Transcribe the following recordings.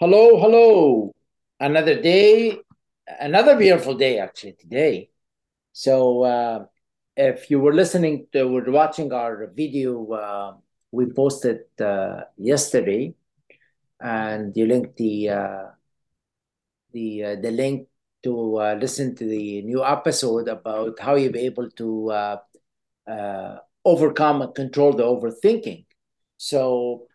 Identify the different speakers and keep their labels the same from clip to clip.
Speaker 1: Hello, hello. Another day, another beautiful day actually today. So, uh, if you were listening to, were watching our video uh, we posted uh, yesterday, and you linked the uh, the uh, the link to uh, listen to the new episode about how you'll be able to overcome and control the overthinking. So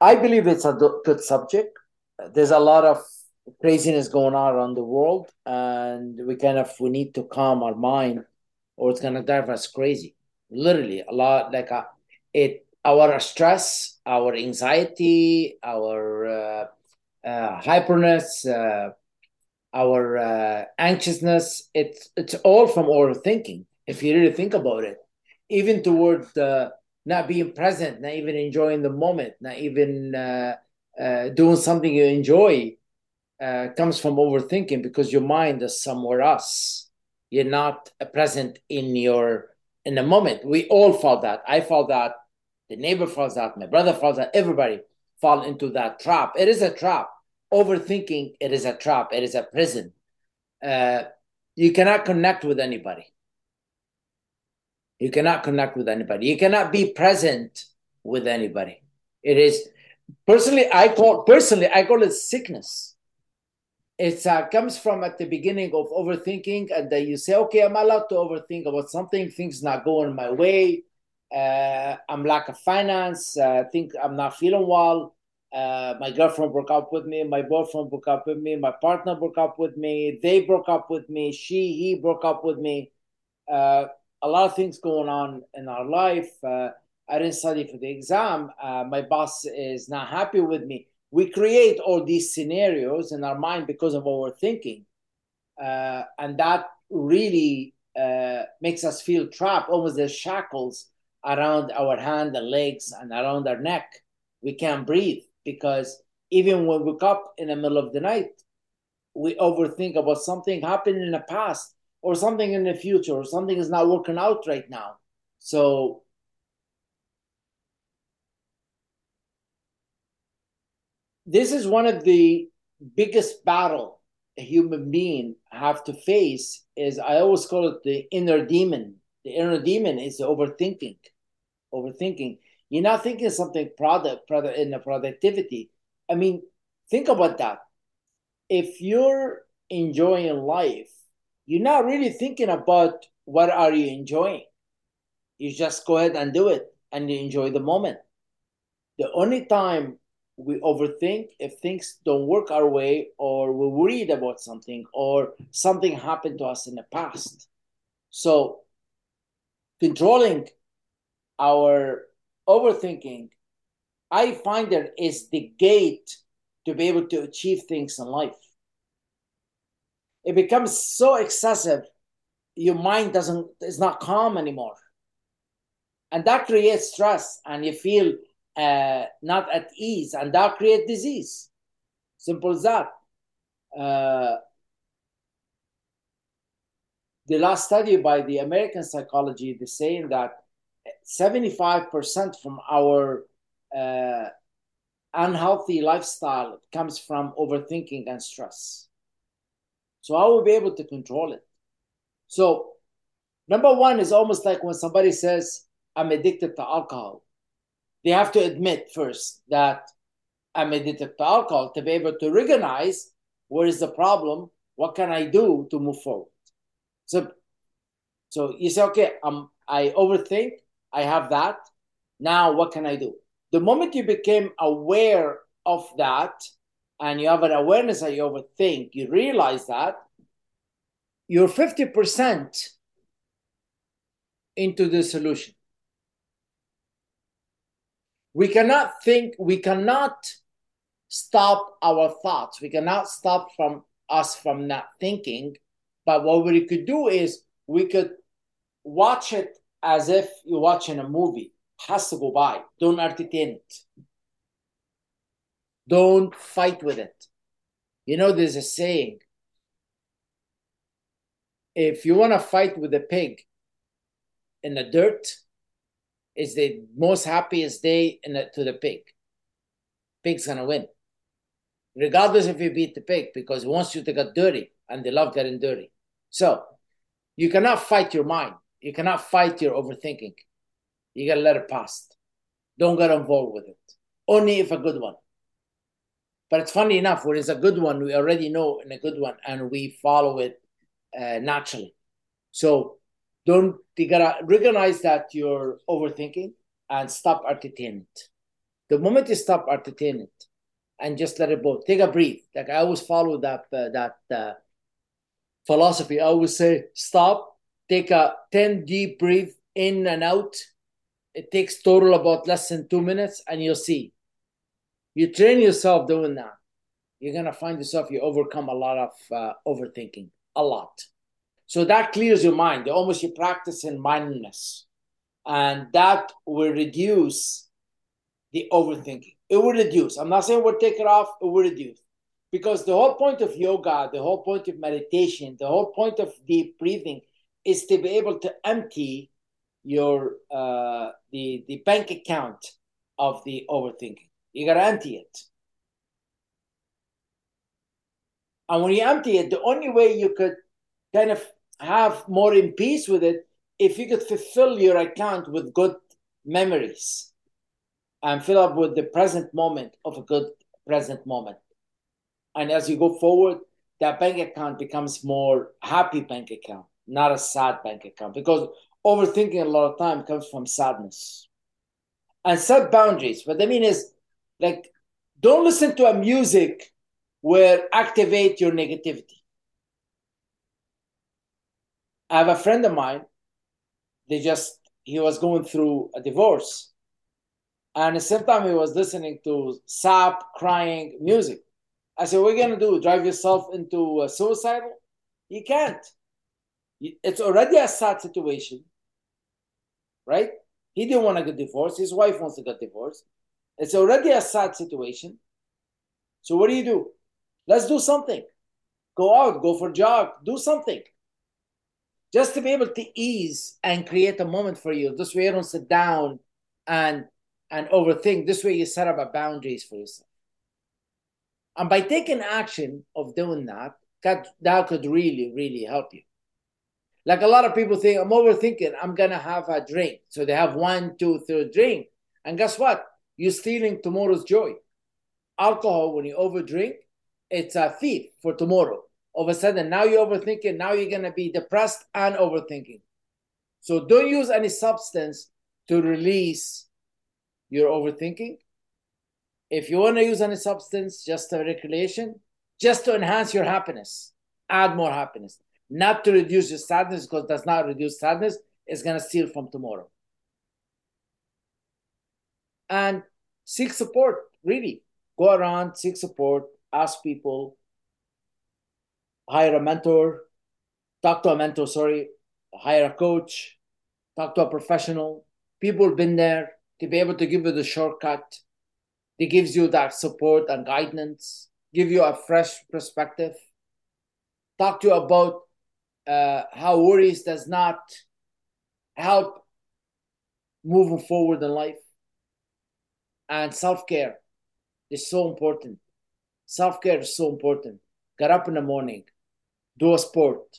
Speaker 1: I believe it's a good subject. There's a lot of craziness going on around the world, and we kind of we need to calm our mind, or it's gonna drive us crazy. Literally, a lot like a, uh, it our stress, our anxiety, our uh, uh, hyperness, uh, our uh, anxiousness. It's it's all from overthinking. If you really think about it, even toward the not being present, not even enjoying the moment, not even uh, uh, doing something you enjoy, uh, comes from overthinking because your mind is somewhere else. You're not present in your in the moment. We all fall that. I fall that. The neighbor falls that. My brother falls that. Everybody fall into that trap. It is a trap. Overthinking. It is a trap. It is a prison. Uh, you cannot connect with anybody you cannot connect with anybody. You cannot be present with anybody. It is personally, I call personally, I call it sickness. It uh, comes from at the beginning of overthinking, and then you say, "Okay, I'm allowed to overthink about something. Things not going my way. Uh, I'm lack of finance. Uh, I think I'm not feeling well. Uh, my girlfriend broke up with me. My boyfriend broke up with me. My partner broke up with me. They broke up with me. She, he broke up with me. A lot of things going on in our life. Uh, I didn't study for the exam. Uh, my boss is not happy with me. We create all these scenarios in our mind because of overthinking. Uh, and that really uh, makes us feel trapped, almost as shackles around our hand and legs and around our neck. We can't breathe because even when we wake up in the middle of the night, we overthink about something happened in the past or something in the future or something is not working out right now. So this is one of the biggest battle a human being have to face is i always call it the inner demon. The inner demon is overthinking overthinking. You're not thinking something product product in the productivity. I mean think about that. If you're enjoying life you're not really thinking about what are you enjoying. You just go ahead and do it and you enjoy the moment. The only time we overthink if things don't work our way or we're worried about something or something happened to us in the past. So controlling our overthinking, I find that is the gate to be able to achieve things in life it becomes so excessive your mind doesn't is not calm anymore. And that creates stress and you feel uh, not at ease and that creates disease. Simple as that. Uh, the last study by the american psychology is saying that 75% from our uh, unhealthy lifestyle comes from overthinking and stress so I will be able to control it. So number one is almost like when somebody says, I'm addicted to alcohol. They have to admit first that I'm addicted to alcohol to be able to recognize where is the problem, what can I do to move forward. So so you say, okay, I overthink, I have that. Now what can I do? The moment you became aware of that, and you have an awareness that you overthink, you realize that you're 50% into the solution. We cannot think, we cannot stop our thoughts. We cannot stop from us from not thinking. But what we could do is we could watch it as if you're watching a movie. Has to go by. Don't entertain it. Don't fight with it. You know, there's a saying if you want to fight with a pig in the dirt, is the most happiest day the, to the pig. pig's gonna win. Regardless if you beat the pig, because he wants you to get dirty and they love getting dirty. So you cannot fight your mind. You cannot fight your overthinking. You gotta let it pass. Don't get involved with it. Only if a good one. But it's funny enough, when it's a good one, we already know in a good one and we follow it uh, naturally. So don't you gotta recognize that you're overthinking and stop entertaining it. The moment you stop entertaining it and just let it go, take a breath. Like I always follow that uh, that uh, philosophy. I always say stop, take a ten deep breath in and out. It takes total about less than two minutes, and you'll see you train yourself doing that, you're gonna find yourself you overcome a lot of uh, overthinking, a lot. So that clears your mind. You Almost you practice in mindfulness, and that will reduce the overthinking. It will reduce. I'm not saying we'll take it off. It will reduce because the whole point of yoga, the whole point of meditation, the whole point of deep breathing is to be able to empty your uh, the the bank account of the overthinking. You got to empty it. And when you empty it, the only way you could kind of have more in peace with it, if you could fulfill your account with good memories and fill up with the present moment of a good present moment. And as you go forward, that bank account becomes more happy bank account, not a sad bank account. Because overthinking a lot of time comes from sadness. And set boundaries. What I mean is like, don't listen to a music where activate your negativity. I have a friend of mine. They just he was going through a divorce, and at the same time he was listening to sad, crying music. I said, "What are you gonna do? Drive yourself into a suicidal? You can't. It's already a sad situation, right? He didn't want to get divorced. His wife wants to get divorced. It's already a sad situation. So what do you do? Let's do something. Go out, go for a jog, do something. Just to be able to ease and create a moment for you. This way you don't sit down and and overthink. This way you set up a boundaries for yourself. And by taking action of doing that, that, that could really, really help you. Like a lot of people think, I'm overthinking, I'm gonna have a drink. So they have one, two, three drink. And guess what? You're stealing tomorrow's joy. Alcohol, when you overdrink, it's a thief for tomorrow. All of a sudden, now you're overthinking, now you're going to be depressed and overthinking. So don't use any substance to release your overthinking. If you want to use any substance, just a recreation, just to enhance your happiness, add more happiness, not to reduce your sadness because does not reduce sadness, it's going to steal from tomorrow and seek support. Really, go around, seek support, ask people, hire a mentor, talk to a mentor. Sorry, hire a coach, talk to a professional. People been there to be able to give you the shortcut. It gives you that support and guidance, give you a fresh perspective. Talk to you about uh, how worries does not help moving forward in life and self care is so important. Self care is so important. Get up in the morning, do a sport,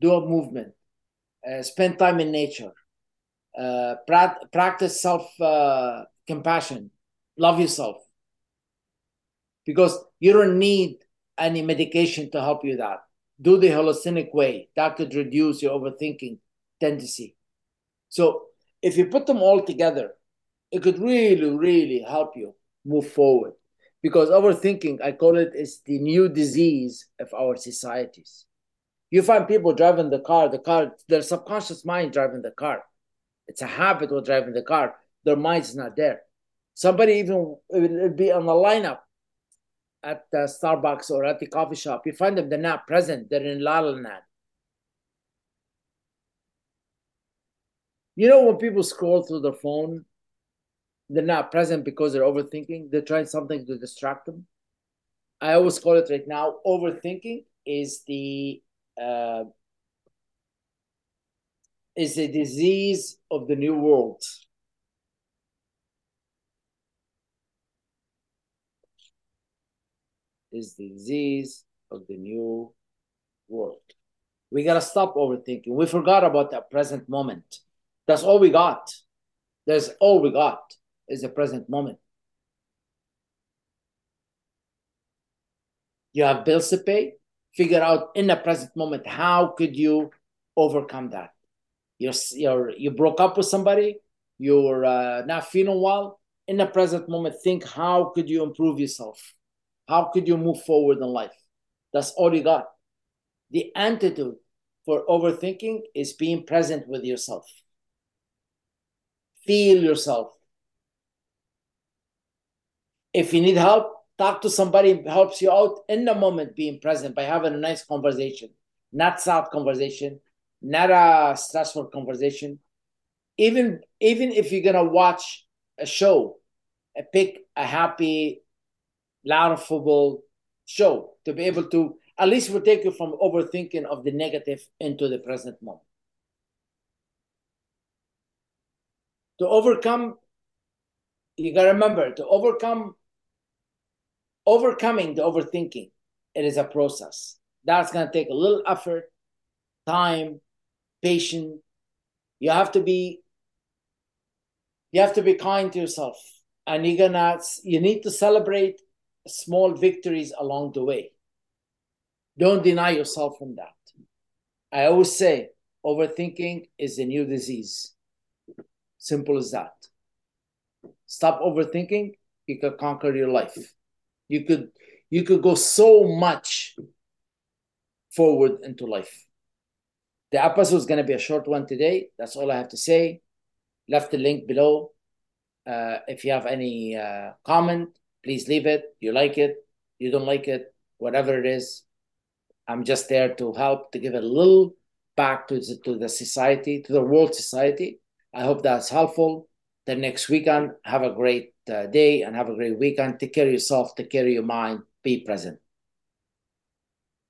Speaker 1: do a movement, uh, spend time in nature, uh, pra- practice self uh, compassion, love yourself. Because you don't need any medication to help you that. Do the holistic way. That could reduce your overthinking tendency. So if you put them all together, it could really, really help you move forward. Because overthinking, I call it, is the new disease of our societies. You find people driving the car, the car, their subconscious mind driving the car. It's a habit of driving the car. Their mind is not there. Somebody even would be on the lineup at the Starbucks or at the coffee shop. You find them, they're not present. They're in La La Land. You know when people scroll through their phone they're not present because they're overthinking. They're trying something to distract them. I always call it right now overthinking is the uh, is a disease of the new world. is the disease of the new world. We got to stop overthinking. We forgot about the present moment. That's all we got. That's all we got is the present moment. You have bills to pay. Figure out in the present moment how could you overcome that. You're, you're you broke up with somebody. You're uh, not feeling well. In the present moment, think how could you improve yourself? How could you move forward in life? That's all you got. The antidote for overthinking is being present with yourself. Feel yourself. If you need help, talk to somebody helps you out in the moment, being present by having a nice conversation, not sad conversation, not a stressful conversation. Even even if you're gonna watch a show, pick a happy, laughable show to be able to at least will take you from overthinking of the negative into the present moment. To overcome, you gotta remember to overcome overcoming the overthinking, it is a process. That's gonna take a little effort, time, patience. You have to be you have to be kind to yourself. And you're gonna you need to celebrate small victories along the way. Don't deny yourself from that. I always say overthinking is a new disease. Simple as that. Stop overthinking you can conquer your life you could you could go so much forward into life the episode is going to be a short one today that's all i have to say left the link below uh, if you have any uh, comment, please leave it. You like it, you don't like it, whatever it is. I'm just there to help to give a little back to the, to the society, to the world society. I hope that's helpful. The next weekend, have a great Uh, day and have a great weekend. Take care of yourself, take care of your mind, be present.